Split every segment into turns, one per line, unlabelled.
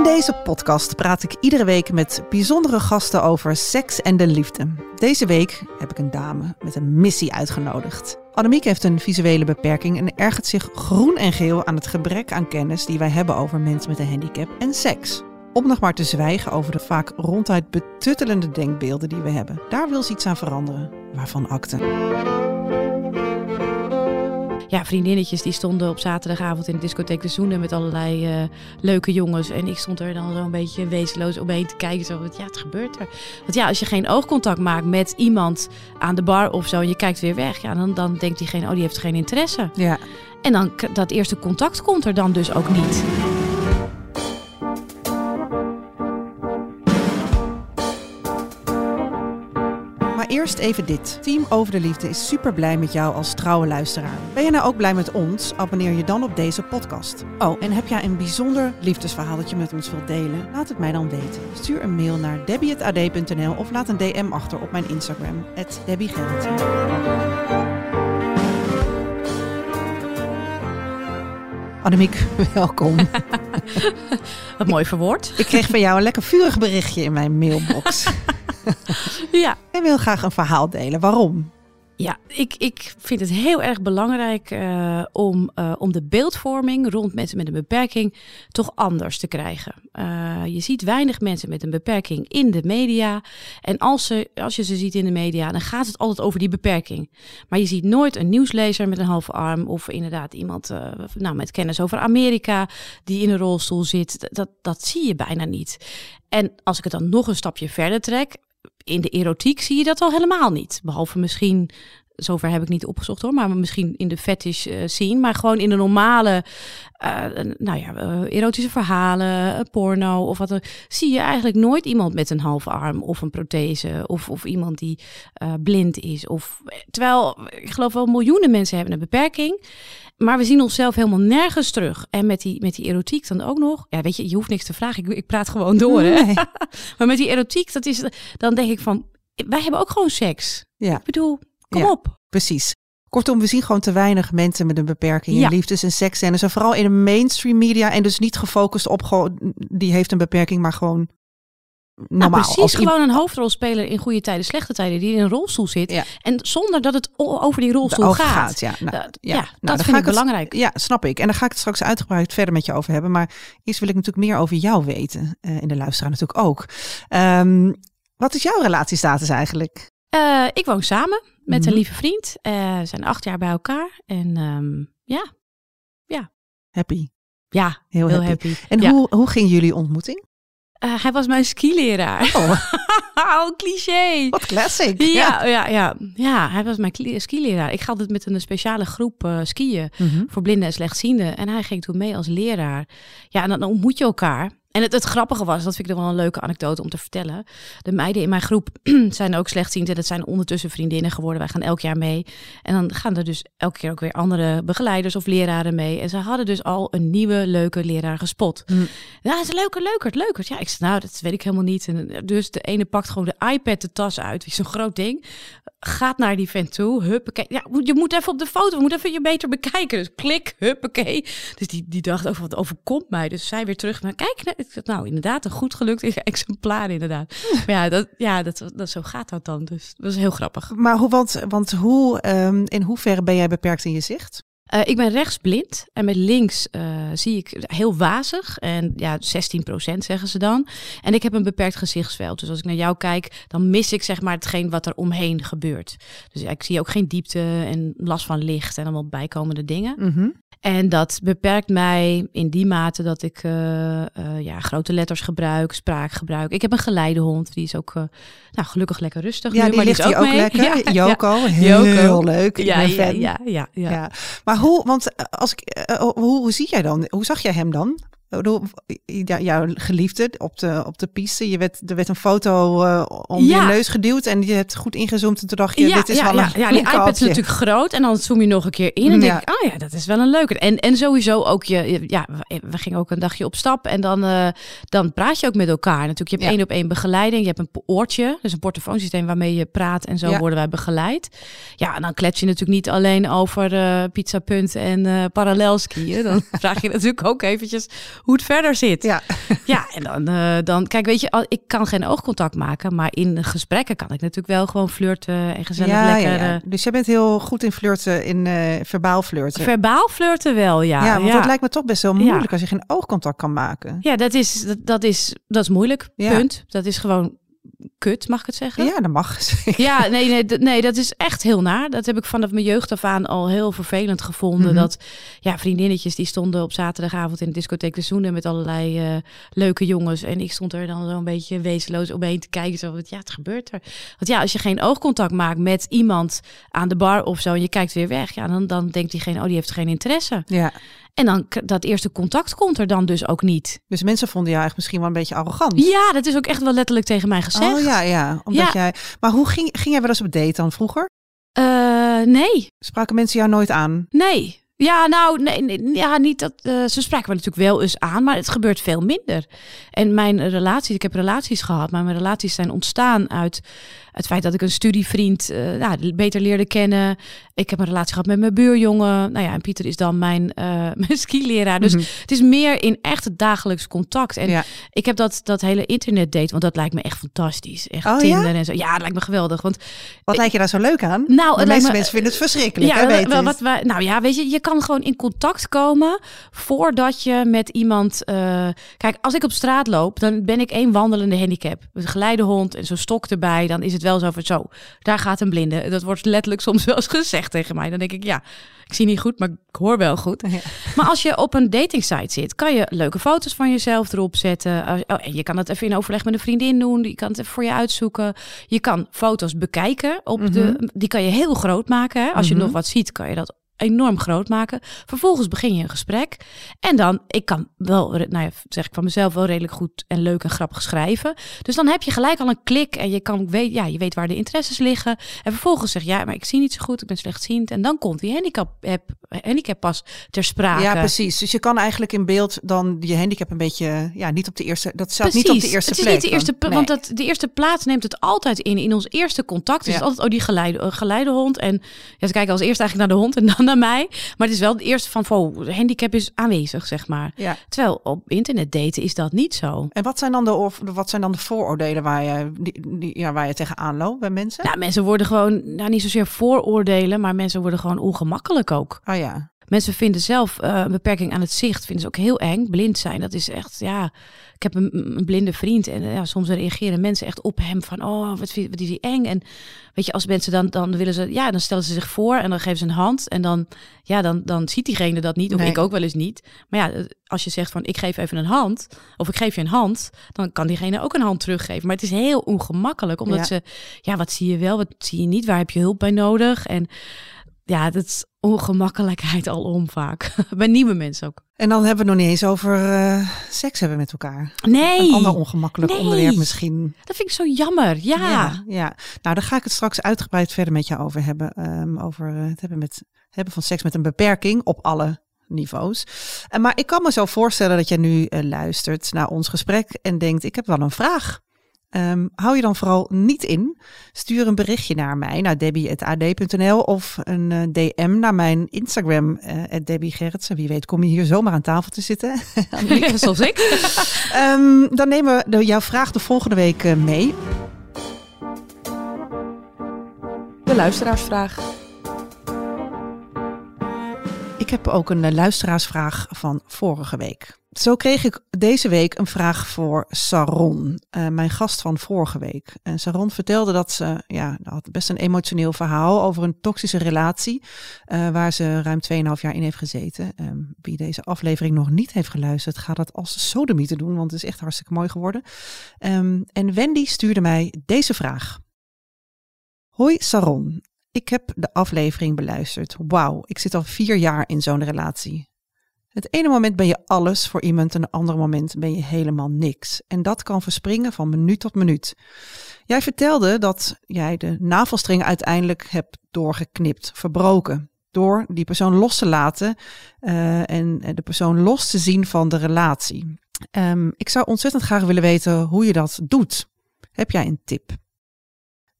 In deze podcast praat ik iedere week met bijzondere gasten over seks en de liefde. Deze week heb ik een dame met een missie uitgenodigd. Annemiek heeft een visuele beperking en ergert zich groen en geel aan het gebrek aan kennis die wij hebben over mensen met een handicap en seks. Om nog maar te zwijgen over de vaak ronduit betuttelende denkbeelden die we hebben. Daar wil ze iets aan veranderen. Waarvan akte.
Ja, vriendinnetjes die stonden op zaterdagavond in de discotheek te zoenen met allerlei eh, leuke jongens. En ik stond er dan zo'n beetje wezenloos omheen te kijken. Zo, ja, het gebeurt er. Want ja, als je geen oogcontact maakt met iemand aan de bar of zo en je kijkt weer weg. Ja, dan, dan denkt diegene, oh die heeft geen interesse.
Ja,
En dan dat eerste contact komt er dan dus ook niet.
Eerst even dit. Team Over de Liefde is super blij met jou als trouwe luisteraar. Ben je nou ook blij met ons? Abonneer je dan op deze podcast. Oh, en heb jij een bijzonder liefdesverhaal dat je met ons wilt delen? Laat het mij dan weten. Stuur een mail naar debbie.ad.nl of laat een DM achter op mijn Instagram, @debbiegerrit. Annemiek, welkom.
Wat mooi verwoord.
Ik kreeg van jou een lekker vurig berichtje in mijn mailbox.
Ja.
Jij wil graag een verhaal delen. Waarom?
Ja, ik, ik vind het heel erg belangrijk eh, om, eh, om de beeldvorming rond mensen met een beperking toch anders te krijgen. Eh, je ziet weinig mensen met een beperking in de media. En als, ze, als je ze ziet in de media, dan gaat het altijd over die beperking. Maar je ziet nooit een nieuwslezer met een halve arm of inderdaad iemand nou, met kennis over Amerika die in een rolstoel zit. Dat, dat zie je bijna niet. En als ik het dan nog een stapje verder trek, in de erotiek zie je dat al helemaal niet. Behalve misschien, zover heb ik niet opgezocht hoor, maar misschien in de fetish eh, scene. Maar gewoon in de normale, eh, nou ja, eh, erotische verhalen, eh, porno of wat dan, zie je eigenlijk nooit iemand met een halve arm of een prothese of, of iemand die eh, blind is. Of, terwijl, ik geloof wel miljoenen mensen hebben een beperking. Maar we zien onszelf helemaal nergens terug. En met die, met die erotiek dan ook nog. Ja, weet je, je hoeft niks te vragen. Ik, ik praat gewoon door. Hè?
Nee.
Maar met die erotiek, dat is, dan denk ik van, wij hebben ook gewoon seks.
Ja.
Ik bedoel, kom
Ja.
op.
Precies. Kortom, we zien gewoon te weinig mensen met een beperking in
Ja.
liefdes- en seksscènes. En vooral in de mainstream media. En dus niet gefocust op gewoon, die heeft een beperking, maar gewoon normaal.
Nou, precies, gewoon een hoofdrolspeler in goede tijden, slechte tijden, die in een rolstoel zit.
Ja.
En zonder dat het over die rolstoel gaat.
ja. Nou,
Dat-
ja.
ja,
Nou,
dat vind
ga
ik
het-
belangrijk.
Ja, snap ik. En daar ga ik het straks uitgebreid verder met je over hebben. Maar eerst wil ik natuurlijk meer over jou weten. Eh, en de luisteraar natuurlijk ook. Ehm, wat is jouw relatiestatus eigenlijk?
Eh, ik woon samen met
Mhm.
een lieve vriend. Eh, we zijn acht jaar bij elkaar. En ehm, ja,
Happy.
ja,
Heel,
heel,
happy.
happy.
En
Ja.
hoe, hoe ging jullie ontmoeting?
Eh, hij was mijn skileraar.
Oh,
oh, cliché.
wat classic.
Ja, ja, ja. ja, hij was mijn skileraar. Ik ga altijd met een speciale groep eh, skiën
Mhm.
voor blinden en slechtzienden. En hij ging toen mee als leraar. Ja, en dan ontmoet je elkaar. En het, het grappige was, dat vind ik nog wel een leuke anekdote om te vertellen. De meiden in mijn groep zijn ook slechtziend en dat zijn ondertussen vriendinnen geworden. Wij gaan elk jaar mee. En dan gaan er dus elke keer ook weer andere begeleiders of leraren mee. En ze hadden dus al een nieuwe leuke leraar gespot.
Mm.
Ja, is leuker, leukert, leukert. Ja, ik zei, nou, dat weet ik helemaal niet. En eh, dus de ene pakt gewoon de iPad de tas uit, zo'n groot ding. Gaat naar die vent toe, huppakee. Ja, je moet even op de foto, we moeten even je beter bekijken. Dus klik, huppakee. Dus die, die dacht over wat overkomt mij. Dus zij weer terug. Maar kijk, nou, nou inderdaad, een goed gelukt exemplaar inderdaad. Maar ja, dat, ja dat, dat, zo gaat dat dan. Dus dat is heel grappig.
Maar hoe, want, want hoe, ehm, in hoeverre ben jij beperkt in je zicht?
Eh, ik ben rechtsblind en met links eh, zie ik heel wazig. En ja, 16% zeggen ze dan. En ik heb een beperkt gezichtsveld. Dus als ik naar jou kijk, dan mis ik zeg maar hetgeen wat er omheen gebeurt. Dus ja, ik zie ook geen diepte en last van licht en allemaal bijkomende dingen.
Mhm.
En dat beperkt mij in die mate dat ik eh, ja, grote letters gebruik, spraak gebruik. Ik heb een geleidehond, die is ook nou, gelukkig lekker rustig
Ja,
nu,
die
maar
ligt
is
hier ook
mee.
lekker.
Ja.
Joko, heel leuk. Ik
Ja,
ben
ja,
fan.
ja, ja, ja.
Ja. Maar hoe, want eh, als ik, eh, hoe, hoe zie jij dan? Hoe zag jij hem dan? Ja, jouw geliefde op de, op de piste. Je werd, er werd een foto uh, om je neus geduwd en je hebt goed ingezoomd. En toen dacht je,
ja,
dit is
ja,
wel
ja,
een
Ja, die iPad is natuurlijk groot en dan zoom je nog een keer in. En
Ja.
denk ik, oh ja, dat is wel een leuke. En, en sowieso ook, je, ja, we- gingen ook een dagje op stap. En dan, eh, dan praat je ook met elkaar. Natuurlijk, je hebt één op één begeleiding. Je hebt een oortje, dus een portofoonsysteem waarmee je praat. En zo worden wij begeleid. Ja, en dan klets je natuurlijk niet alleen over eh pizza punt en eh parallel skiën. Dan vraag je natuurlijk ook eventjes hoe het verder zit.
Ja.
Ja, en dan, eh, dan, kijk, weet je, ik kan geen oogcontact maken, maar in gesprekken kan ik natuurlijk wel gewoon flirten en gezellig
ja,
lekker.
ja, ja.
eh,
Dus jij bent heel goed in flirten, in eh, verbaal flirten.
verbaal flirten wel, ja.
ja, want dat lijkt me toch best wel moeilijk als je geen oogcontact kan maken.
Ja, dat is, dat, dat is, dat is moeilijk. Punt. Dat is gewoon kut, mag ik het zeggen?
Ja, dat mag.
Ja, nee, nee, nee, dat is echt heel naar. Dat heb ik vanaf mijn jeugd af aan al heel vervelend gevonden.
Mhm.
Dat ja, vriendinnetjes die stonden op zaterdagavond in de discotheek te zoenen met allerlei eh, leuke jongens. En ik stond er dan zo'n beetje wezenloos omheen te kijken. Zo, wat, ja, het gebeurt er. Want ja, als je geen oogcontact maakt met iemand aan de bar of zo en je kijkt weer weg, ja, dan, dan denkt diegene, oh, die heeft geen interesse.
Ja.
En dan dat eerste contact komt er dan dus ook niet.
Dus mensen vonden jou eigenlijk misschien wel een beetje arrogant.
Ja, dat is ook echt wel letterlijk tegen mij gezegd.
Oh ja, ja. Omdat
Ja.
jij. Maar hoe ging, ging jij wel eens op date dan vroeger?
Eh, nee,
Spraken mensen jou nooit aan?
Nee. Ja, nou, nee, nee, ja, niet dat. eh, ze spraken me natuurlijk wel eens aan, maar het gebeurt veel minder. En mijn relaties, ik heb relaties gehad, maar mijn relaties zijn ontstaan uit het feit dat ik een studievriend eh, nou, beter leerde kennen. Ik heb een relatie gehad met mijn buurjongen. Nou ja, en Pieter is dan mijn, eh mijn skileraar. Dus
Mhm.
het is meer in echt het dagelijks contact. En
Ja.
ik heb dat, dat hele internet date, want dat lijkt me echt fantastisch. Echt
Oh, ja?
Tinder en zo. Ja, dat lijkt me geweldig. Want
Wat lijkt je daar zo leuk aan?
Nou,
de meeste
me-
mensen vinden het verschrikkelijk. hè,
ja,
weet
wel,
het.
wat wij, nou ja, weet je, je kan gewoon in contact komen voordat je met iemand. eh, kijk, als ik op straat loop, dan ben ik één wandelende handicap. Een geleidehond en zo'n stok erbij. Dan is het wel zo van zo. Daar gaat een blinde. Dat wordt letterlijk soms wel eens gezegd tegen mij. Dan denk ik, ja, ik zie niet goed, maar ik hoor wel goed.
Ja.
Maar als je op een datingsite zit, kan je leuke foto's van jezelf erop zetten. Als- Oh, en je kan het even in overleg met een vriendin doen. Je kan het even voor je uitzoeken. Je kan foto's bekijken. Op de, die kan je heel groot maken. Hè? Als je
Mhm.
nog wat ziet, kan je dat enorm groot maken. Vervolgens begin je een gesprek. En dan, ik kan wel, nou ja, zeg ik van mezelf, wel redelijk goed en leuk en grappig schrijven. Dus dan heb je gelijk al een klik en je kan weet, ja, je weet waar de interesses liggen. En vervolgens zeg je, ja, maar ik zie niet zo goed, ik ben slechtziend. En dan komt die handicap, heb, handicap pas ter sprake.
Ja, precies. Dus je kan eigenlijk in beeld dan je handicap een beetje, ja, niet op de eerste, dat staat niet op de eerste
het is
plek.
niet de eerste,
Nee.
want dat, de eerste plaats neemt het altijd in. In ons eerste contact is
Ja.
het altijd, oh, die geleide, eh, geleidehond. En ja, ze kijken als eerst eigenlijk naar de hond en dan naar mij. Maar het is wel het eerste van, de handicap is aanwezig, zeg maar.
Ja.
Terwijl op internet daten is dat niet zo.
En wat zijn dan de, of- wat zijn dan de vooroordelen waar je, die, die, ja, waar je tegenaan loopt bij mensen?
Nou, mensen worden gewoon, nou niet zozeer vooroordelen, maar mensen worden gewoon ongemakkelijk ook.
Oh ja.
Mensen vinden zelf eh, een beperking aan het zicht, vinden ze ook heel eng. Blind zijn, dat is echt, ja. Ik heb een, een blinde vriend en eh, ja, soms reageren mensen echt op hem van, oh, wat, vind, is hij eng. En weet je, als mensen dan, dan willen ze, ja, dan stellen ze zich voor en dan geven ze een hand. En dan, ja, dan, dan ziet diegene dat niet, of
Nee.
ik ook wel eens niet. Maar ja, als je zegt van, ik geef even een hand, of ik geef je een hand, dan kan diegene ook een hand teruggeven. Maar het is heel ongemakkelijk, omdat
Ja.
ze, ja, wat zie je wel, wat zie je niet, waar heb je hulp bij nodig? En ja, dat is ongemakkelijkheid al om vaak. Bij nieuwe mensen ook.
En dan hebben we het nog niet eens over eh, seks hebben met elkaar.
Nee,
Een ander ongemakkelijk
Nee.
onderwerp misschien.
dat vind ik zo jammer. Ja.
ja, ja. Nou, daar ga ik het straks uitgebreid verder met je over hebben. Ehm, over eh, het hebben, met, hebben van seks met een beperking op alle niveaus. Eh, maar ik kan me zo voorstellen dat jij nu luistert naar ons gesprek en denkt, ik heb wel een vraag. Ehm, hou je dan vooral niet in. Stuur een berichtje naar mij, naar debbie.ad.nl of een eh, DM naar mijn Instagram, eh Debbie Gerritsen. Wie weet kom je hier zomaar aan tafel te zitten.
Zoals ik.
Ehm, dan nemen we de, jouw vraag de volgende week eh, mee.
De luisteraarsvraag.
Ik heb ook een luisteraarsvraag van vorige week. Zo kreeg ik deze week een vraag voor Saron, eh, mijn gast van vorige week. En Saron vertelde dat ze, ja, had best een emotioneel verhaal over een toxische relatie, eh, waar ze ruim 2,5 jaar in heeft gezeten. Ehm, wie deze aflevering nog niet heeft geluisterd, ga dat als sodemieter doen, want het is echt hartstikke mooi geworden. Ehm, en Wendy stuurde mij deze vraag. Hoi Saron, ik heb de aflevering beluisterd. Wauw, ik zit al vier jaar in zo'n relatie. Het ene moment ben je alles voor iemand en het andere moment ben je helemaal niks. En dat kan verspringen van minuut tot minuut. Jij vertelde dat jij de navelstreng uiteindelijk hebt doorgeknipt, verbroken. Door die persoon los te laten uh, en de persoon los te zien van de relatie. Um, ik zou ontzettend graag willen weten hoe je dat doet. Heb jij een tip?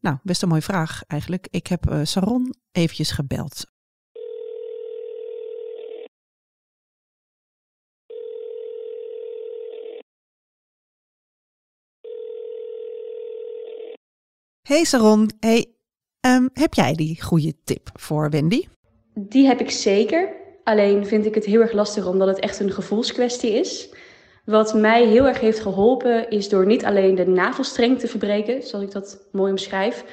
Nou, best een mooie vraag eigenlijk. Ik heb uh, Saron eventjes gebeld. Hey Saron, um, heb jij die goede tip voor Wendy?
Die heb ik zeker. Alleen vind ik het heel erg lastig omdat het echt een gevoelskwestie is. Wat mij heel erg heeft geholpen is door niet alleen de navelstreng te verbreken, zoals ik dat mooi omschrijf,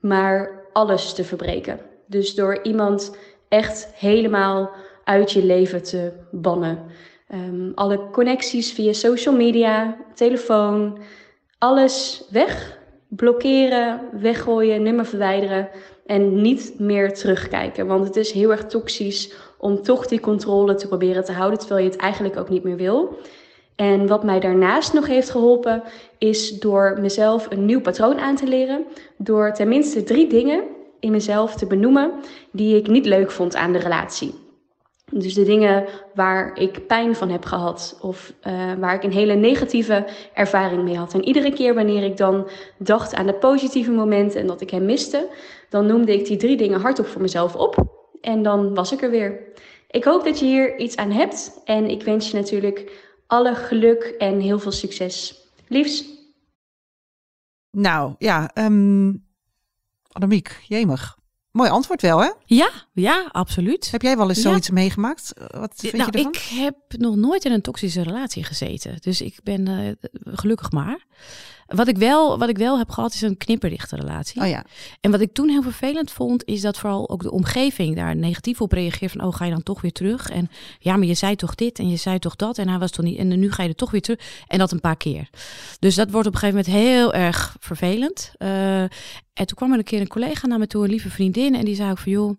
maar alles te verbreken. Dus door iemand echt helemaal uit je leven te bannen. Um, alle connecties via social media, telefoon, alles weg blokkeren, weggooien, nummer verwijderen en niet meer terugkijken. Want het is heel erg toxisch om toch die controle te proberen te houden, terwijl je het eigenlijk ook niet meer wil. En wat mij daarnaast nog heeft geholpen, is door mezelf een nieuw patroon aan te leren. Door tenminste drie dingen in mezelf te benoemen die ik niet leuk vond aan de relatie. Dus de dingen waar ik pijn van heb gehad of uh, waar ik een hele negatieve ervaring mee had. En iedere keer wanneer ik dan dacht aan de positieve momenten en dat ik hem miste, dan noemde ik die drie dingen hardop voor mezelf op. En dan was ik er weer. Ik hoop dat je hier iets aan hebt en ik wens je natuurlijk alle geluk en heel veel succes. Liefs.
Nou ja, um, Annemiek, jemig. Mooi antwoord wel, hè?
Ja, ja, absoluut.
Heb jij wel eens zoiets meegemaakt? Wat vind
nou,
je ervan?
ik heb nog nooit in een toxische relatie gezeten. Dus ik ben uh, gelukkig maar. Wat ik, wel, wat ik wel heb gehad is een knipperdichte relatie.
Oh ja.
En wat ik toen heel vervelend vond, is dat vooral ook de omgeving daar negatief op reageert. Van, oh, ga je dan toch weer terug? En ja, maar je zei toch dit en je zei toch dat. En hij was toch niet. En nu ga je er toch weer terug. En dat een paar keer. Dus dat wordt op een gegeven moment heel erg vervelend. Uh, en toen kwam er een keer een collega naar me toe, een lieve vriendin. En die zei ook van, joh,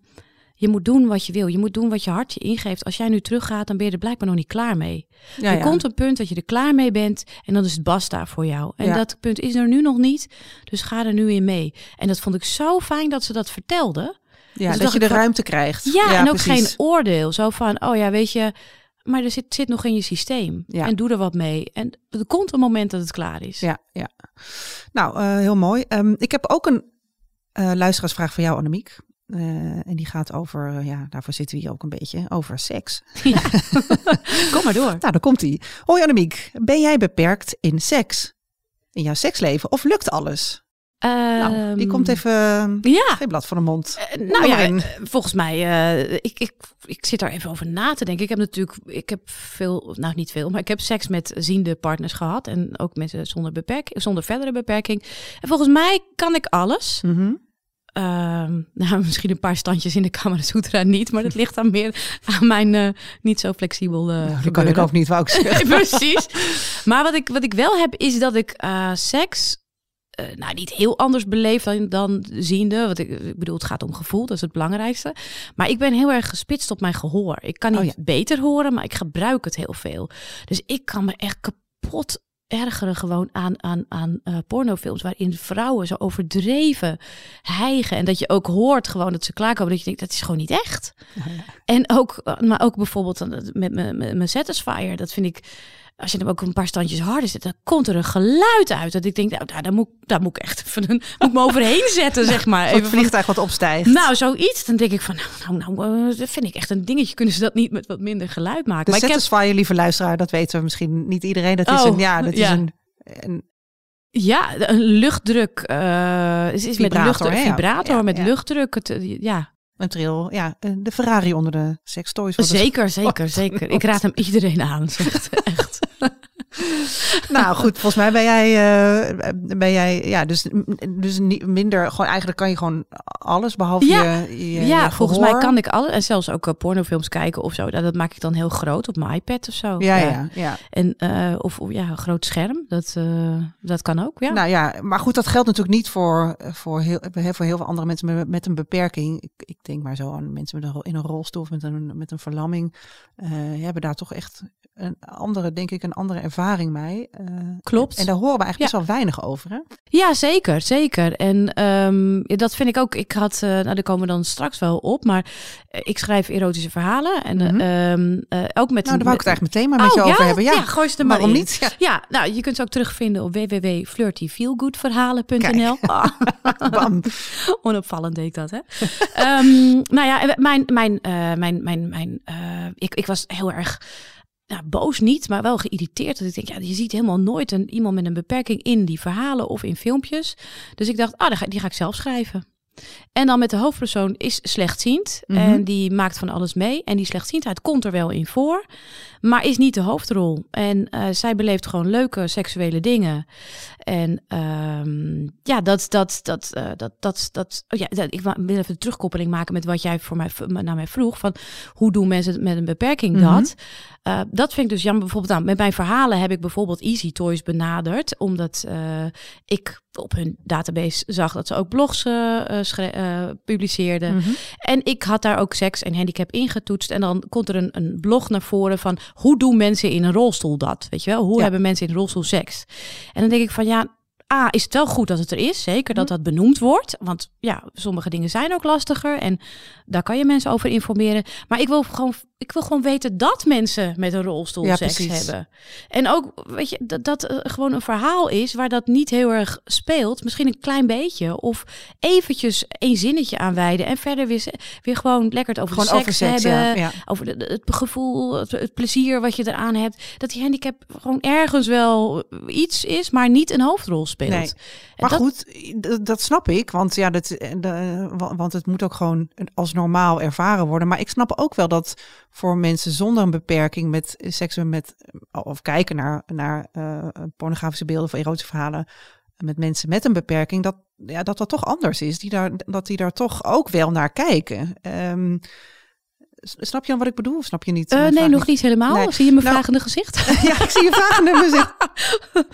je moet doen wat je wil. Je moet doen wat je hart je ingeeft. Als jij nu teruggaat, dan ben je er blijkbaar nog niet klaar mee.
Ja,
er
ja.
komt een punt dat je er klaar mee bent en dan is het basta voor jou. En
Ja.
dat punt is er nu nog niet, dus ga er nu in mee. En dat vond ik zo fijn dat ze dat vertelde.
Ja,
Dus
dat je de
van-
ruimte krijgt.
Ja, en ook
precies.
geen oordeel. Zo van, oh ja, weet je, maar er zit, zit nog in je systeem.
Ja.
En doe er wat mee. En er komt een moment dat het klaar is.
Ja, ja. Nou, eh, heel mooi. Ehm, ik heb ook een eh, luisteraarsvraag voor jou, Annemiek. Eh, en die gaat over, eh, ja, daarvoor zitten we hier ook een beetje, over seks.
Kom maar door.
Nou, daar komt ie. Hoi Annemiek, ben jij beperkt in seks? In jouw seksleven? Of lukt alles? nou, die
Ehm,
komt even,
Ja,
geen blad van de mond.
Eh, nou ja,
in.
volgens mij, ik, ik, ik zit daar even over na te denken. Ik heb natuurlijk, ik heb veel, nou niet veel, maar ik heb seks met ziende partners gehad. En ook met, eh, zonder, beperking, zonder verdere beperking. En volgens mij kan ik alles.
Mhm.
Ehm, nou, misschien een paar standjes in de Kamera Sutra niet, maar dat ligt dan meer aan mijn eh, niet zo flexibel. eh
Nou, dat kan ik ook niet, wou ik zeggen.
Precies. Maar wat ik, wat ik wel heb, is dat ik eh, seks. nou, niet heel anders beleef dan, dan ziende. Want ik, ik bedoel, het gaat om gevoel, dat is het belangrijkste. Maar ik ben heel erg gespitst op mijn gehoor. Ik kan niet
Oh ja.
beter horen, maar ik gebruik het heel veel. Dus ik kan me echt kapot ergeren gewoon aan, aan, aan eh, pornofilms waarin vrouwen zo overdreven hijgen. En dat je ook hoort gewoon dat ze klaarkomen. Dat je denkt, dat is gewoon niet echt. En ook, eh, maar ook bijvoorbeeld dan het- met mijn- Satisfyer, dat vind ik, als je hem ook een paar standjes harder zet, dan komt er een geluid uit. Dat ik denk, nou, daar, daar, moet, daar moet ik echt even een, moet ik me overheen zetten, zeg maar.
Even vliegtuig wat opstijgt.
nou, zoiets. Dan denk ik van, nou, nou, nou eh, dat vind ik echt een dingetje. Kunnen ze dat niet met wat minder geluid maken?
de
maar ik heb,
Satisfyer, lieve luisteraar, dat weten we misschien niet iedereen. Dat is
Oh,
een, ja, dat is een, een
ja, een luchtdruk. het is met
Vibrator,
luchtdruk,
hè? Ja.
vibrator,
Ja,
met luchtdruk. Het, eh, ja,
Een trill, ja, eh, de Ferrari onder de sextoys.
zeker, zeker, zeker. Ik raad hem iedereen aan, zegt echt.
Nou goed, volgens mij ben jij, uh, ben jij ja, dus, dus niet minder, gewoon eigenlijk kan je gewoon alles behalve
ja,
je, je
Ja,
je
volgens mij kan ik alles. En zelfs ook uh, pornofilms kijken of zo. Dat, dat maak ik dan heel groot op mijn iPad of zo.
Ja, ja, ja.
En, uh, of, ja, een groot scherm. Dat, dat kan ook, ja.
Nou ja, maar goed, dat geldt natuurlijk niet voor, voor, heel, voor heel veel andere mensen met, met een beperking. Ik, ik denk maar zo aan mensen met een, in een rolstoel of met een, met een verlamming. Hebben daar toch echt een andere, denk ik, een andere ervaring mee. Uh,
Klopt.
En daar horen we eigenlijk ja. best wel weinig over, hè?
Ja, zeker, zeker. En um, dat vind ik ook. Ik had, uh, nou, daar komen we dan straks wel op, maar ik schrijf erotische verhalen en mm -hmm. um, ook met.
Nou, daar wou ik het eigenlijk meteen maar met oh, je over
ja?
hebben. Ja,
gooi ze er maar
Waarom
in.
niet? Ja.
nou, je kunt ze ook terugvinden op www.flirtyfeelgoodverhalen.nl.
Bam.
Onopvallend deed ik dat, hè? um, nou ja, mijn, mijn, mijn, mijn, mijn, ik, ik was heel erg nou, boos niet, maar wel geïrriteerd. Dat ik denk, ja, je ziet helemaal nooit een, iemand met een beperking in die verhalen of in filmpjes. Dus ik dacht, ah, die ga, die ga ik zelf schrijven. En dan met de hoofdpersoon is slechtziend.
Mhm.
En die maakt van alles mee. En die slechtziendheid komt er wel in voor. Maar is niet de hoofdrol. En uh, zij beleeft gewoon leuke seksuele dingen. En um, ja, dat, dat, dat, uh, dat, dat, dat, oh ja, dat, ik wil even een terugkoppeling maken met wat jij voor mij, naar mij vroeg. Van hoe doen mensen met een beperking dat? Mm -hmm. uh, dat vind ik dus jammer. Bijvoorbeeld nou, met mijn verhalen heb ik bijvoorbeeld Easy Toys benaderd. Omdat ik op hun database zag dat ze ook blogs publiceerden. Mm -hmm. En ik had daar ook seks en handicap ingetoetst. En dan komt er een, een blog naar voren van hoe doen mensen in een rolstoel dat? Weet je wel? Hoe ja. hebben mensen in een rolstoel seks? En dan denk ik van ja, A, is het wel goed dat het er is. Zeker dat dat benoemd wordt. Want ja, sommige dingen zijn ook lastiger. En daar kan je mensen over informeren. Maar ik wil gewoon, ik wil gewoon weten dat mensen met een rolstoel
ja,
seks
precies.
hebben. En ook, weet je, dat, dat uh, gewoon een verhaal is waar dat niet heel erg speelt. Misschien een klein beetje. Of eventjes één zinnetje aanwijden. En verder weer, weer gewoon lekker het over
gewoon
seks,
over seks
hebben.
Ja, ja.
Over de, de, het gevoel, het, het, plezier wat je eraan hebt. Dat die handicap gewoon ergens wel iets is, maar niet een hoofdrol speelt.
Nee. Maar dat... goed, dat snap ik. Want, ja, dat, de, want het moet ook gewoon als normaal ervaren worden. Maar ik snap ook wel dat voor mensen zonder een beperking met seks met of kijken naar, naar uh, pornografische beelden of erotische verhalen met mensen met een beperking, dat ja, dat, dat toch anders is. Die daar, dat die daar toch ook wel naar kijken. Um, Snap je dan wat ik bedoel? Of snap je niet?
Uh, nee, nog niet, helemaal. Nee. Zie je mijn nou, vragende gezicht?
ja, ik zie je vragende gezicht.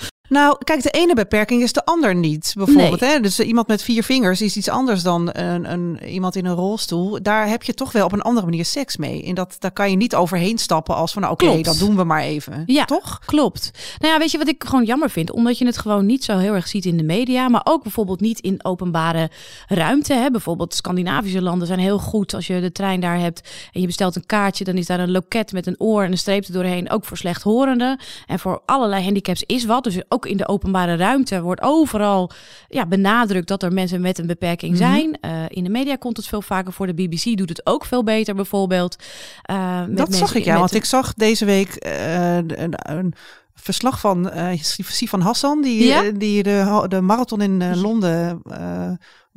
Nou, kijk, de ene beperking is de ander niet. Bijvoorbeeld, nee. hè? dus iemand met vier vingers is iets anders dan een, een, iemand in een rolstoel. Daar heb je toch wel op een andere manier seks mee. En dat, daar kan je niet overheen stappen als van, nou, oké, okay, dat doen we maar even.
Ja,
toch?
Klopt. Nou ja, weet je wat ik gewoon jammer vind? Omdat je het gewoon niet zo heel erg ziet in de media, maar ook bijvoorbeeld niet in openbare ruimte. Hè? Bijvoorbeeld Scandinavische landen zijn heel goed als je de trein daar hebt en je bestelt een kaartje, dan is daar een loket met een oor en een streep er doorheen, ook voor slechthorenden. En voor allerlei handicaps is wat. Dus ook in de openbare ruimte wordt overal ja, benadrukt dat er mensen met een beperking zijn. Mm -hmm. uh, in de media komt het veel vaker voor. De BBC doet het ook veel beter bijvoorbeeld.
Uh, dat zag ik ja, want ik zag deze week uh, een, een verslag van uh, Sifan Hassan, die, ja? die de, de marathon in uh, Londen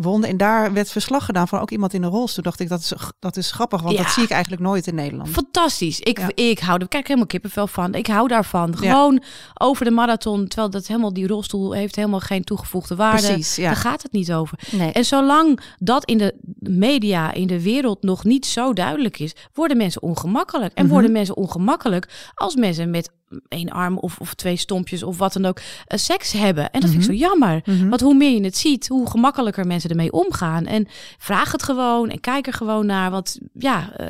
won. En daar werd verslag gedaan van ook iemand in een rolstoel. Dacht ik, dat is, dat is grappig, want ja. dat zie ik eigenlijk nooit in Nederland.
Fantastisch. Ik, ja. ik hou er, kijk helemaal kippenvel van. Ik hou daarvan. Gewoon over de marathon, terwijl dat helemaal die rolstoel heeft helemaal geen toegevoegde waarde.
Precies, ja.
Daar gaat het niet over.
Nee.
En zolang dat in de media, in de wereld nog niet zo duidelijk is, worden mensen ongemakkelijk. En mm -hmm. worden mensen ongemakkelijk als mensen met één arm of, of twee stompjes of wat dan ook uh, seks hebben. En dat mm -hmm. vind ik zo jammer.
Mhm.
Mm -hmm. Want hoe meer je het ziet, hoe gemakkelijker mensen ermee omgaan. En vraag het gewoon en kijk er gewoon naar. Want ja, uh,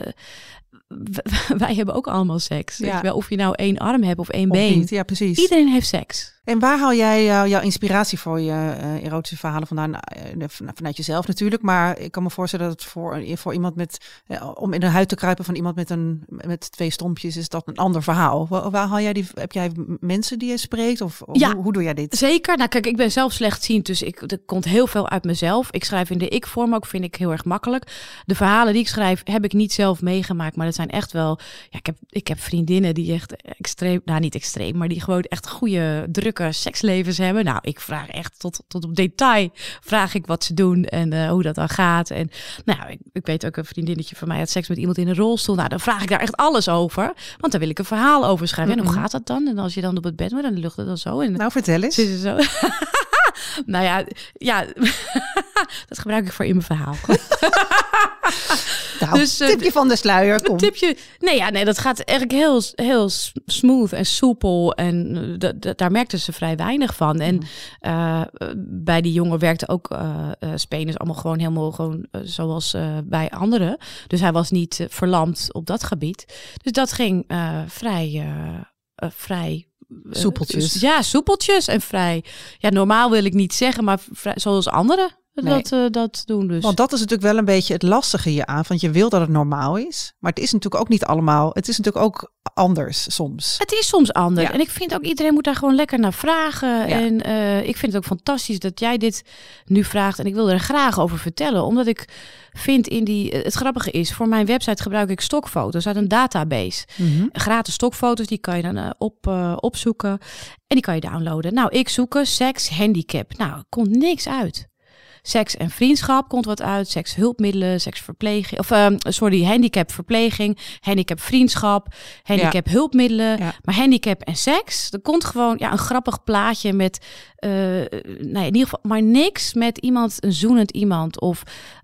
wij hebben ook allemaal seks. Ja. Weet je wel? Of je nou één arm hebt of één
of
been.
Niet. Ja, precies.
Iedereen heeft seks.
En waar haal jij uh, jouw inspiratie voor je uh, erotische verhalen vandaan? Uh, vanuit jezelf natuurlijk, maar ik kan me voorstellen dat het voor, voor iemand met, om in de huid te kruipen van iemand met, een, met twee stompjes, is dat een ander verhaal. Waar, waar haal jij die, heb jij mensen die je spreekt of, of
ja,
hoe, hoe, doe jij dit?
Zeker. Nou kijk, ik ben zelf slechtziend, dus ik, er komt heel veel uit mezelf. Ik schrijf in de ik-vorm ook, vind ik heel erg makkelijk. De verhalen die ik schrijf, heb ik niet zelf meegemaakt, maar dat zijn echt wel, ja, ik heb, ik heb vriendinnen die echt extreem, nou niet extreem, maar die gewoon echt goede druk drukke sekslevens hebben. Nou, ik vraag echt tot, tot op detail, vraag ik wat ze doen en eh, hoe dat dan gaat. En nou, ik, ik, weet ook een vriendinnetje van mij had seks met iemand in een rolstoel. Nou, dan vraag ik daar echt alles over, want dan wil ik een verhaal over schrijven. En hoe gaat dat dan? En als je dan op het bed moet, dan lucht het dan zo. En,
nou, vertel eens.
Zo. nou ja, ja dat gebruik ik voor in mijn verhaal.
nou, dus, uh, tipje van de sluier, kom.
Tipje, nee, ja, nee, dat gaat eigenlijk heel, heel smooth en soepel. En uh, daar merkten ze vrij weinig van. En uh, bij die jongen werkte ook Spenus allemaal gewoon helemaal gewoon zoals bij anderen. Dus hij was niet verlamd op dat gebied. Dus dat ging vrij, vrij
Soepeltjes.
ja, soepeltjes en vrij. Ja, normaal wil ik niet zeggen, maar vrij, zoals anderen dat, uh, dat doen dus.
Want dat is natuurlijk wel een beetje het lastige hier aan. Want je wil dat het normaal is. Maar het is natuurlijk ook niet allemaal. Het is natuurlijk ook anders soms.
Het is soms anders. En ik vind ook iedereen moet daar gewoon lekker naar vragen. En uh, ik vind het ook fantastisch dat jij dit nu vraagt. En ik wil er graag over vertellen. Omdat ik vind in die. Het grappige is, voor mijn website gebruik ik stokfoto's uit een database. Mm -hmm. Gratis stokfoto's, die kan je dan uh, op, opzoeken. En die kan je downloaden. Nou, ik zoeken seks, handicap. Nou, komt niks uit. Seks en vriendschap komt wat uit. Sekshulpmiddelen, seksverpleging. Of uh, sorry, handicapverpleging, handicapvriendschap, handicap-hulpmiddelen. Ja. Maar handicap en seks, er komt gewoon ja, een grappig plaatje met. Uh, nou ja, in ieder geval, maar niks met iemand, een zoenend iemand. Of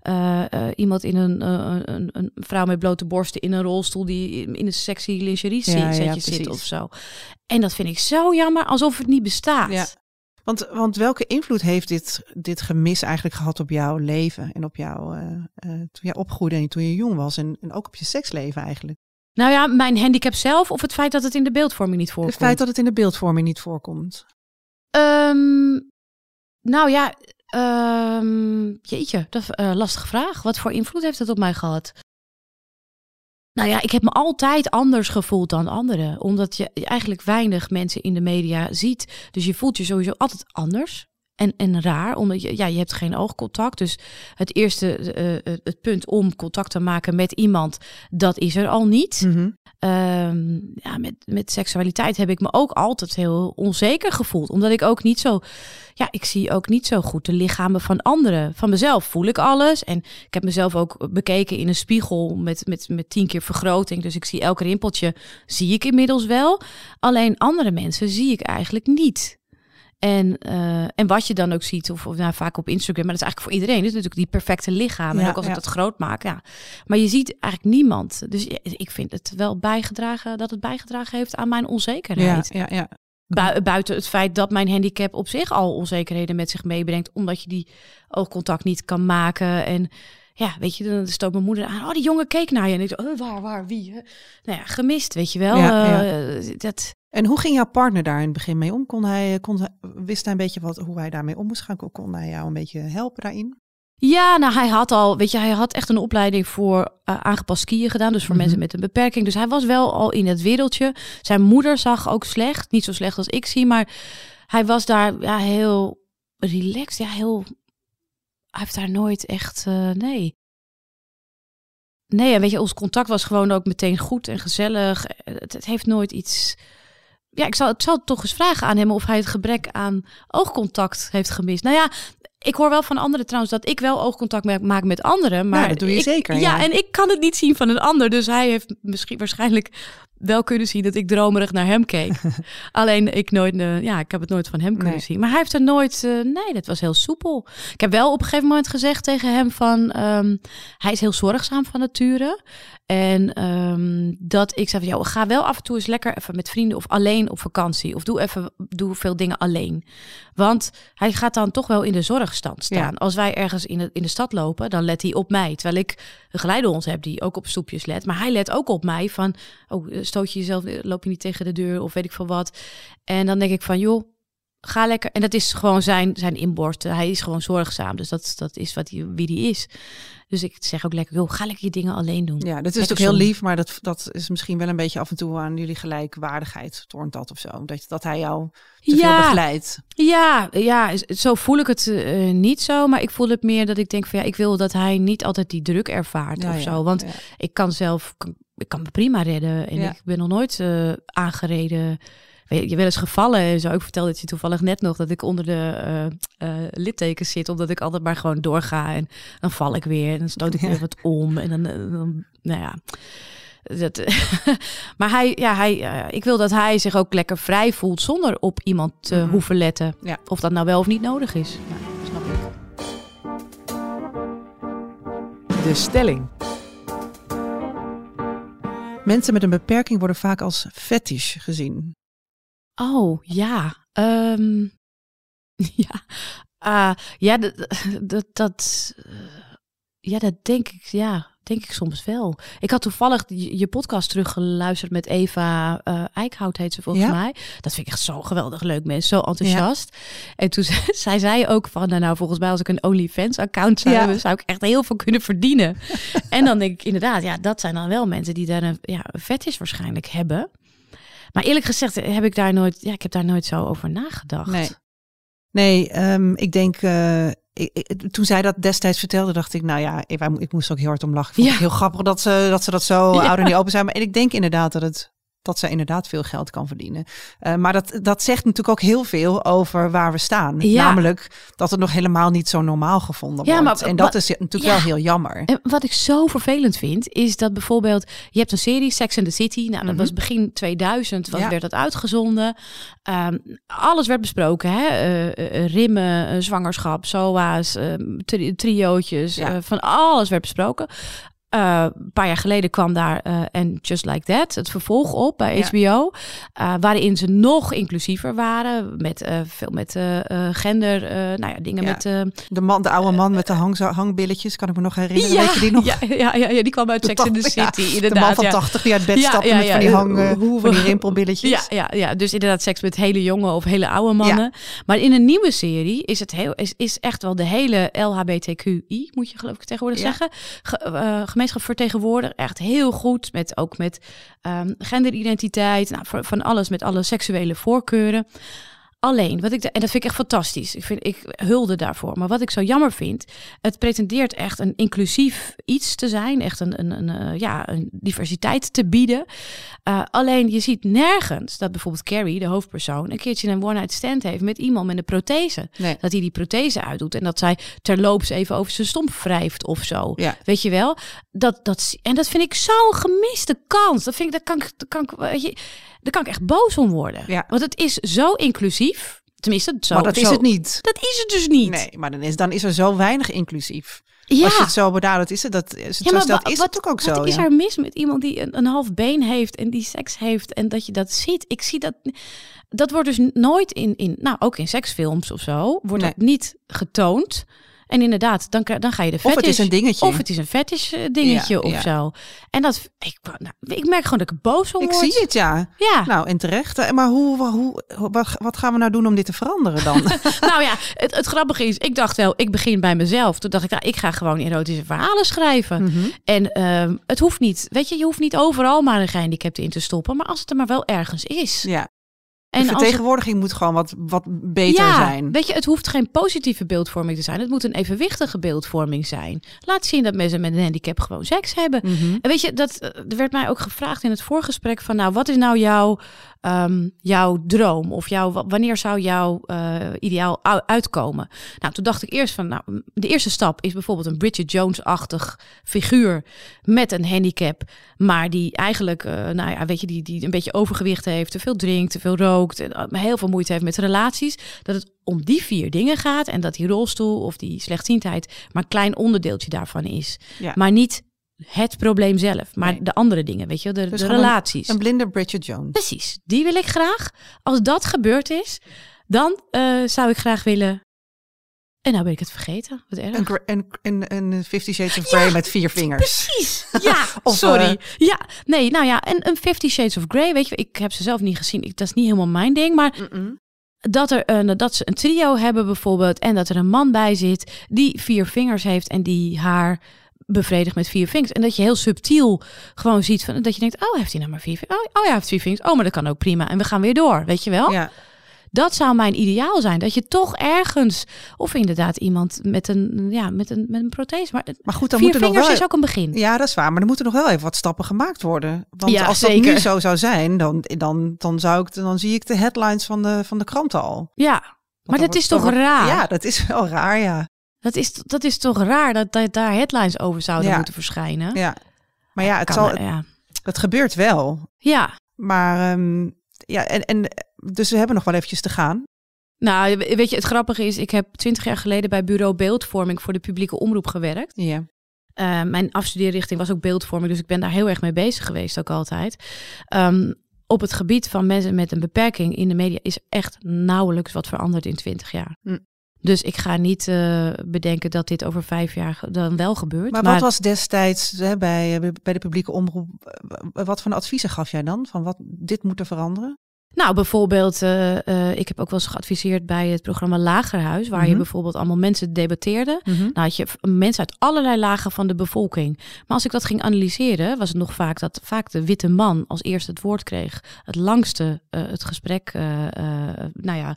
uh, iemand in een, een, een, vrouw met blote borsten in een rolstoel die in een sexy lingerie ja, ja, zit of zo. En dat vind ik zo jammer, alsof het niet bestaat.
Ja. Want, want welke invloed heeft dit, dit gemis eigenlijk gehad op jouw leven en op jouw, uh, uh, toen jij opgroeide en toen je jong was en, en ook op je seksleven eigenlijk?
Nou ja, mijn handicap zelf of het feit dat het in de beeldvorming niet voorkomt?
Het feit dat het in de beeldvorming niet voorkomt.
Um, nou ja, um, jeetje, dat is een lastige vraag. Wat voor invloed heeft het op mij gehad? Nou ja, ik heb me altijd anders gevoeld dan anderen. Omdat je eigenlijk weinig mensen in de media ziet. Dus je voelt je sowieso altijd anders. En, en raar, omdat je, ja, je hebt geen oogcontact. Dus het eerste uh, het punt om contact te maken met iemand, dat is er al niet. Mm -hmm. um, ja, met, met seksualiteit heb ik me ook altijd heel onzeker gevoeld. Omdat ik ook niet zo, ja, ik zie ook niet zo goed de lichamen van anderen. Van mezelf voel ik alles. En ik heb mezelf ook bekeken in een spiegel met, met, met tien keer vergroting. Dus ik zie elk rimpeltje, zie ik inmiddels wel. Alleen andere mensen zie ik eigenlijk niet. En, uh, en wat je dan ook ziet, of, of nou, vaak op Instagram, maar dat is eigenlijk voor iedereen. Dat is natuurlijk die perfecte lichaam. Ja, en ook als ja. ik dat groot maak. Ja. Maar je ziet eigenlijk niemand. Dus ik vind het wel bijgedragen dat het bijgedragen heeft aan mijn onzekerheid.
Ja, ja,
ja. buiten het feit dat mijn handicap op zich al onzekerheden met zich meebrengt, omdat je die oogcontact niet kan maken. En ja, weet je, dan stoot mijn moeder aan. Oh, die jongen keek naar je. En ik zo, oh, waar, waar, wie? Nou ja, gemist, weet je wel. Ja, uh, dat,
en hoe ging jouw partner daar in het begin mee om? Kon hij, kon, wist hij een beetje wat, hoe hij daarmee om moest gaan? Kon hij jou een beetje helpen daarin?
Ja, nou hij had al, weet je, hij had echt een opleiding voor uh, aangepast skiën gedaan, dus voor mm -hmm. mensen met een beperking. Dus hij was wel al in het wereldje. Zijn moeder zag ook slecht, niet zo slecht als ik zie, maar hij was daar ja, heel relaxed, ja, heel. Hij heeft daar nooit echt, uh, nee. Nee, en weet je, ons contact was gewoon ook meteen goed en gezellig. Het, het heeft nooit iets ja, ik zal, ik zal toch eens vragen aan hem of hij het gebrek aan oogcontact heeft gemist. Nou ja, ik hoor wel van anderen trouwens dat ik wel oogcontact maak met anderen. Maar
dat doe je
ik,
zeker. Ja.
ja, en ik kan het niet zien van een ander. Dus hij heeft misschien waarschijnlijk wel kunnen zien dat ik dromerig naar hem keek. Alleen ik nooit, uh, ja, ik heb het nooit van hem kunnen nee. zien. Maar hij heeft er nooit, uh, nee, dat was heel soepel. Ik heb wel op een gegeven moment gezegd tegen hem van, um, hij is heel zorgzaam van nature. En um, dat ik zei van, jou, ga wel af en toe eens lekker even met vrienden of alleen op vakantie. Of doe even, doe veel dingen alleen. Want hij gaat dan toch wel in de zorgstand staan. Ja. Als wij ergens in de, in de stad lopen, dan let hij op mij. Terwijl ik een geleidehond heb die ook op stoepjes let. Maar hij let ook op mij van, oh, stoot je jezelf, loop je niet tegen de deur of weet ik veel wat. En dan denk ik van, joh, ga lekker. En dat is gewoon zijn, zijn inborst. Hij is gewoon zorgzaam. Dus dat, dat is wat hij, wie die is. Dus ik zeg ook lekker, joh, ga lekker je dingen alleen doen.
Ja, dat is natuurlijk heel lief, maar dat, dat is misschien wel een beetje af en toe aan jullie gelijkwaardigheid, toont dat of zo. Dat, dat hij jou te ja, veel begeleidt.
Ja, ja, zo voel ik het uh, niet zo. Maar ik voel het meer dat ik denk van ja, ik wil dat hij niet altijd die druk ervaart ja, of zo. Want ik kan zelf, ik kan me prima redden. En ik ben nog nooit uh, aangereden weet je wel eens gevallen en zo. Ik vertelde het je toevallig net nog dat ik onder de eh, eh, littekens zit, omdat ik altijd maar gewoon doorga en dan val ik weer en dan stoot ik
Ja.
weer wat om en dan, dan nou ja. Dat, maar hij, ja, hij, ik wil dat hij zich ook lekker vrij voelt zonder op iemand te
Mhm.
hoeven letten.
Ja.
Of dat nou wel of niet nodig is. Ja, snap ik.
De stelling.
Mensen met een beperking worden vaak als fetish gezien.
Oh, ja. Ehm, ja. Ah, ja, dat, dat, eh, ja, dat denk ik, ja, denk ik soms wel. Ik had toevallig je, podcast teruggeluisterd met Eva eh Eickhout, heet ze volgens
Ja.
mij. Dat vind ik echt zo geweldig leuk, mensen. Zo enthousiast. En toen ze- zij zei ook van, nou, nou, volgens mij als ik een OnlyFans-account zou
Ja.
hebben, zou ik echt heel veel kunnen verdienen. en dan denk ik inderdaad, ja, dat zijn dan wel mensen die daar een, ja, een fetish waarschijnlijk hebben. Maar eerlijk gezegd heb ik daar nooit, ja, ik heb daar nooit zo over nagedacht.
Nee. Nee, ehm, ik denk, eh, ik, ik- toen zij dat destijds vertelde, dacht ik, nou ja, ik, moest ook heel hard om lachen. Ik vond
Ja.
het heel grappig dat ze dat, ze dat zo
Ja.
ouder niet open zijn. Maar ik denk inderdaad dat het dat ze inderdaad veel geld kan verdienen. Eh, maar dat, dat zegt natuurlijk ook heel veel over waar we staan.
Ja.
Namelijk dat het nog helemaal niet zo normaal gevonden
Ja,
wordt.
maar
en dat
wat-
is natuurlijk
ja.
wel heel jammer.
En wat ik zo vervelend vind, is dat bijvoorbeeld, je hebt een serie, Sex and the City. Nou, dat
Mhm.
was begin 2000, was,
Ja.
werd dat uitgezonden. Ehm, alles werd besproken, hè? Eh, rimmen, zwangerschap, SOA's, ehm, tri- triootjes, van alles werd besproken. Eh, een paar jaar geleden kwam daar eh, en Just Like That, het vervolg op bij
Ja.
HBO. eh, waarin ze nog inclusiever waren. Met eh, veel met gender, eh, nou ja, dingen
Ja.
met eh,
De, man, de oude man met de hang, hangbilletjes, kan ik me nog herinneren. Weet je die nog?
Ja, ja, ja, ja, die kwam uit Sex in the
Ja,
City,
de
inderdaad.
man van
ja.
80 die uit bed
Ja,
stapte
ja,
met
ja,
van die hang, eh,
hoe-
van die rimpelbilletjes.
Ja, ja, ja, dus inderdaad seks met hele jonge of hele oude mannen. Maar in een nieuwe serie is het heel, is, is echt wel de hele LHBTQI, moet je geloof ik tegenwoordig
Ja.
zeggen, ge, eh, gemeenschap vertegenwoordigd. Echt heel goed, met, ook met ehm, genderidentiteit, nou, van alles, met alle seksuele voorkeuren. Alleen, wat ik de- en dat vind ik echt fantastisch. Ik, vind, ik hulde daarvoor. Maar wat ik zo jammer vind, het pretendeert echt een inclusief iets te zijn. Echt een, een, een, eh, ja, een diversiteit te bieden. Eh, alleen, je ziet nergens dat bijvoorbeeld Carrie, de hoofdpersoon, een keertje een one-night stand heeft met iemand met een prothese.
Nee.
Dat hij die prothese uitdoet en dat zij terloops even over zijn stomp wrijft of zo.
Ja.
Weet je wel? Dat, dat, en dat vind ik zo'n gemiste kans. Dat vind ik, dat kan dat kan ik, weet je, daar kan ik echt boos om worden.
Ja.
Want het is zo inclusief. Tenminste, zo,
maar dat is het niet.
Dat is het dus niet.
Nee, maar dan is, dan is er zo weinig inclusief.
Ja.
Als je het zo benadert, is het dat is het
Ja,
zo stelt, is
wat,
het ook, ook
wat
zo.
is
ja.
er mis met iemand die een, een half been heeft en die seks heeft en dat je dat ziet? Ik zie dat. Dat wordt dus nooit in, in nou ook in seksfilms of zo, wordt
Nee.
dat niet getoond. En inderdaad, dan, dan ga je de
Of het
fetish.
is een dingetje.
Of het is een fetish eh, dingetje
Ja,
of
ja.
zo. En dat, ik, nou, ik merk gewoon dat ik boos om
Ik
word.
zie het, ja.
Ja.
Nou, en terecht. Eh, Maar hoe, hoe, wat, wat gaan we nou doen om dit te veranderen dan?
nou ja, het, het grappige is, ik dacht wel, ik begin bij mezelf. Toen dacht ik, nou, ik ga gewoon erotische verhalen schrijven.
Mhm.
En ehm, het hoeft niet, weet je, je hoeft niet overal maar een gehandicapte in te stoppen. Maar als het er maar wel ergens is.
ja. De
en het-
vertegenwoordiging moet gewoon wat, wat beter
ja,
zijn.
weet je, het hoeft geen positieve beeldvorming te zijn. Het moet een evenwichtige beeldvorming zijn. Laat zien dat mensen met een handicap gewoon seks hebben.
Mhm.
En weet je, dat, eh, er werd mij ook gevraagd in het voorgesprek van, nou, wat is nou jouw, ehm, jouw droom? Of jouw, wa- wanneer zou jouw eh, ideaal uitkomen? Nou, toen dacht ik eerst van, nou, de eerste stap is bijvoorbeeld een Bridget Jones-achtig figuur met een handicap, maar die eigenlijk, eh, nou ja, weet je, die, die een beetje overgewicht heeft, te veel drinkt, te veel rookt, en eh, heel veel moeite heeft met relaties. Dat het om die vier dingen gaat en dat die rolstoel of die slechtziendheid maar een klein onderdeeltje daarvan is.
Ja.
Maar niet het probleem zelf, maar
Nee.
de andere dingen, weet je, de,
Dus
de relaties.
Een blinde Bridget Jones.
Precies, die wil ik graag. Als dat gebeurd is, dan eh, zou ik graag willen. En nou ben ik het vergeten. Wat erg.
Een, een, een, een Fifty Shades of Grey met vier vingers.
Precies. Ja,
Of,
sorry.
eh,
ja, nee, nou ja, en een Fifty Shades of Grey, weet je, ik heb ze zelf niet gezien. Ik, dat is niet helemaal mijn ding, maar dat, er een, dat ze een trio hebben bijvoorbeeld en dat er een man bij zit die vier vingers heeft en die haar bevredigt met vier vingers. En dat je heel subtiel gewoon ziet van dat je denkt, oh, heeft hij nou maar vier vingers? Oh, oh ja, hij heeft vier vingers. Oh, maar dat kan ook prima. En we gaan weer door, weet je wel?
Ja.
Dat zou mijn ideaal zijn. Dat je toch ergens, of inderdaad iemand met een, ja, met een, met een prothese. Maar,
Maar goed, dan
vier
moeten nog
vingers
wel...
is ook een begin.
Ja, dat is waar. Maar er moeten nog wel even wat stappen gemaakt worden. Want
Ja,
als dat
zeker.
nu zo zou zijn, dan, dan, dan, zou ik, dan zie ik de headlines van de, van de kranten al.
Ja, maar dat
wordt-
is toch raar?
Ja, dat is wel raar, ja.
Dat is, dat is toch raar dat, dat daar headlines over zouden
Ja.
moeten verschijnen.
ja. Maar ja, het,
Kan-
zal,
ja.
het gebeurt wel.
ja,
Maar ehm, ja, en, en dus we hebben nog wel eventjes te gaan.
nou weet je, het grappige is, ik heb twintig jaar geleden bij bureau beeldvorming voor de publieke omroep gewerkt.
Ja.
Eh, mijn afstudeerrichting was ook beeldvorming, dus ik ben daar heel erg mee bezig geweest ook altijd. Ehm, op het gebied van mensen met een beperking in de media is echt nauwelijks wat veranderd in 20 jaar.
Hm.
Dus ik ga niet eh, bedenken dat dit over vijf jaar dan wel gebeurt.
Maar, wat was destijds hè, bij, bij de publieke omroep, eh, wat voor adviezen gaf jij dan? Van wat dit moet er veranderen?
Nou, bijvoorbeeld, eh, eh, ik heb ook wel eens geadviseerd bij het programma Lagerhuis, waar je
Mhm.
bijvoorbeeld allemaal mensen debatteerde. Nou had je mensen uit allerlei lagen van de bevolking. Maar als ik dat ging analyseren, was het nog vaak dat vaak de witte man als eerste het woord kreeg. Het langste eh, het gesprek, nou ja,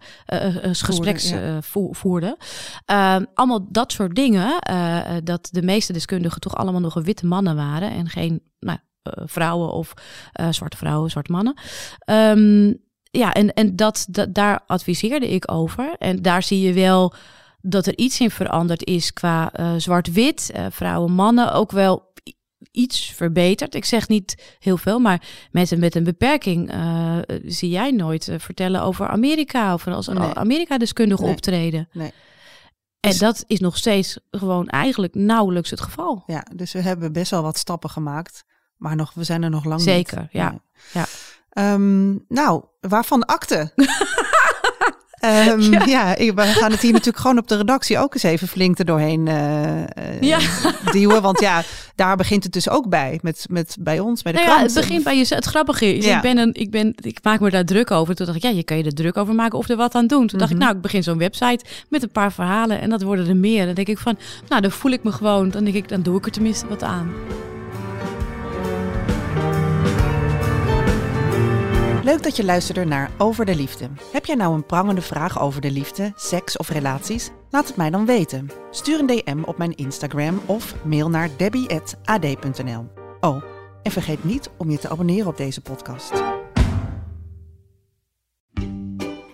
gespreks
ja.
vo- voerde. Eh, allemaal dat soort dingen. dat de meeste deskundigen toch allemaal nog witte mannen waren en geen nou, vrouwen of eh, zwarte vrouwen, zwarte mannen. Ehm, ja, en, en dat, dat, daar adviseerde ik over. En daar zie je wel dat er iets in veranderd is qua eh, zwart-wit. eh, vrouwen, mannen ook wel iets verbeterd. Ik zeg niet heel veel, maar mensen met een beperking eh, zie jij nooit eh, vertellen over Amerika of als
Nee.
Amerika-deskundige
Nee.
optreden.
Nee.
En
Dus-
dat is nog steeds gewoon eigenlijk nauwelijks het geval.
Ja, dus we hebben best wel wat stappen gemaakt. Maar nog, we zijn er nog lang
Zeker,
niet.
ja. Ja.
Ehm, nou, waarvan akte? Ehm, ja. ik- we gaan het hier natuurlijk gewoon op de redactie ook eens even flink er doorheen eh, eh,
Ja.
duwen. Want ja, daar begint het dus ook bij. Met, met bij ons, bij de
Nou ja, het begint bij jezelf. Het grappige is,
Ja.
ik, ben een, ik, ben, ik maak me daar druk over. Toen dacht ik, ja, je kan je er druk over maken of er wat aan doen. Toen dacht ik,
Mhm.
nou, ik begin zo'n website met een paar verhalen en dat worden er meer. Dan denk ik van, nou, dan voel ik me gewoon. Dan denk ik, dan doe ik er tenminste wat aan.
Leuk dat je luisterde naar Over de Liefde. Heb jij nou een prangende vraag over de liefde, seks of relaties? Laat het mij dan weten. Stuur een DM op mijn Instagram of mail naar debbie.ad.nl. Oh, en vergeet niet om je te abonneren op deze podcast.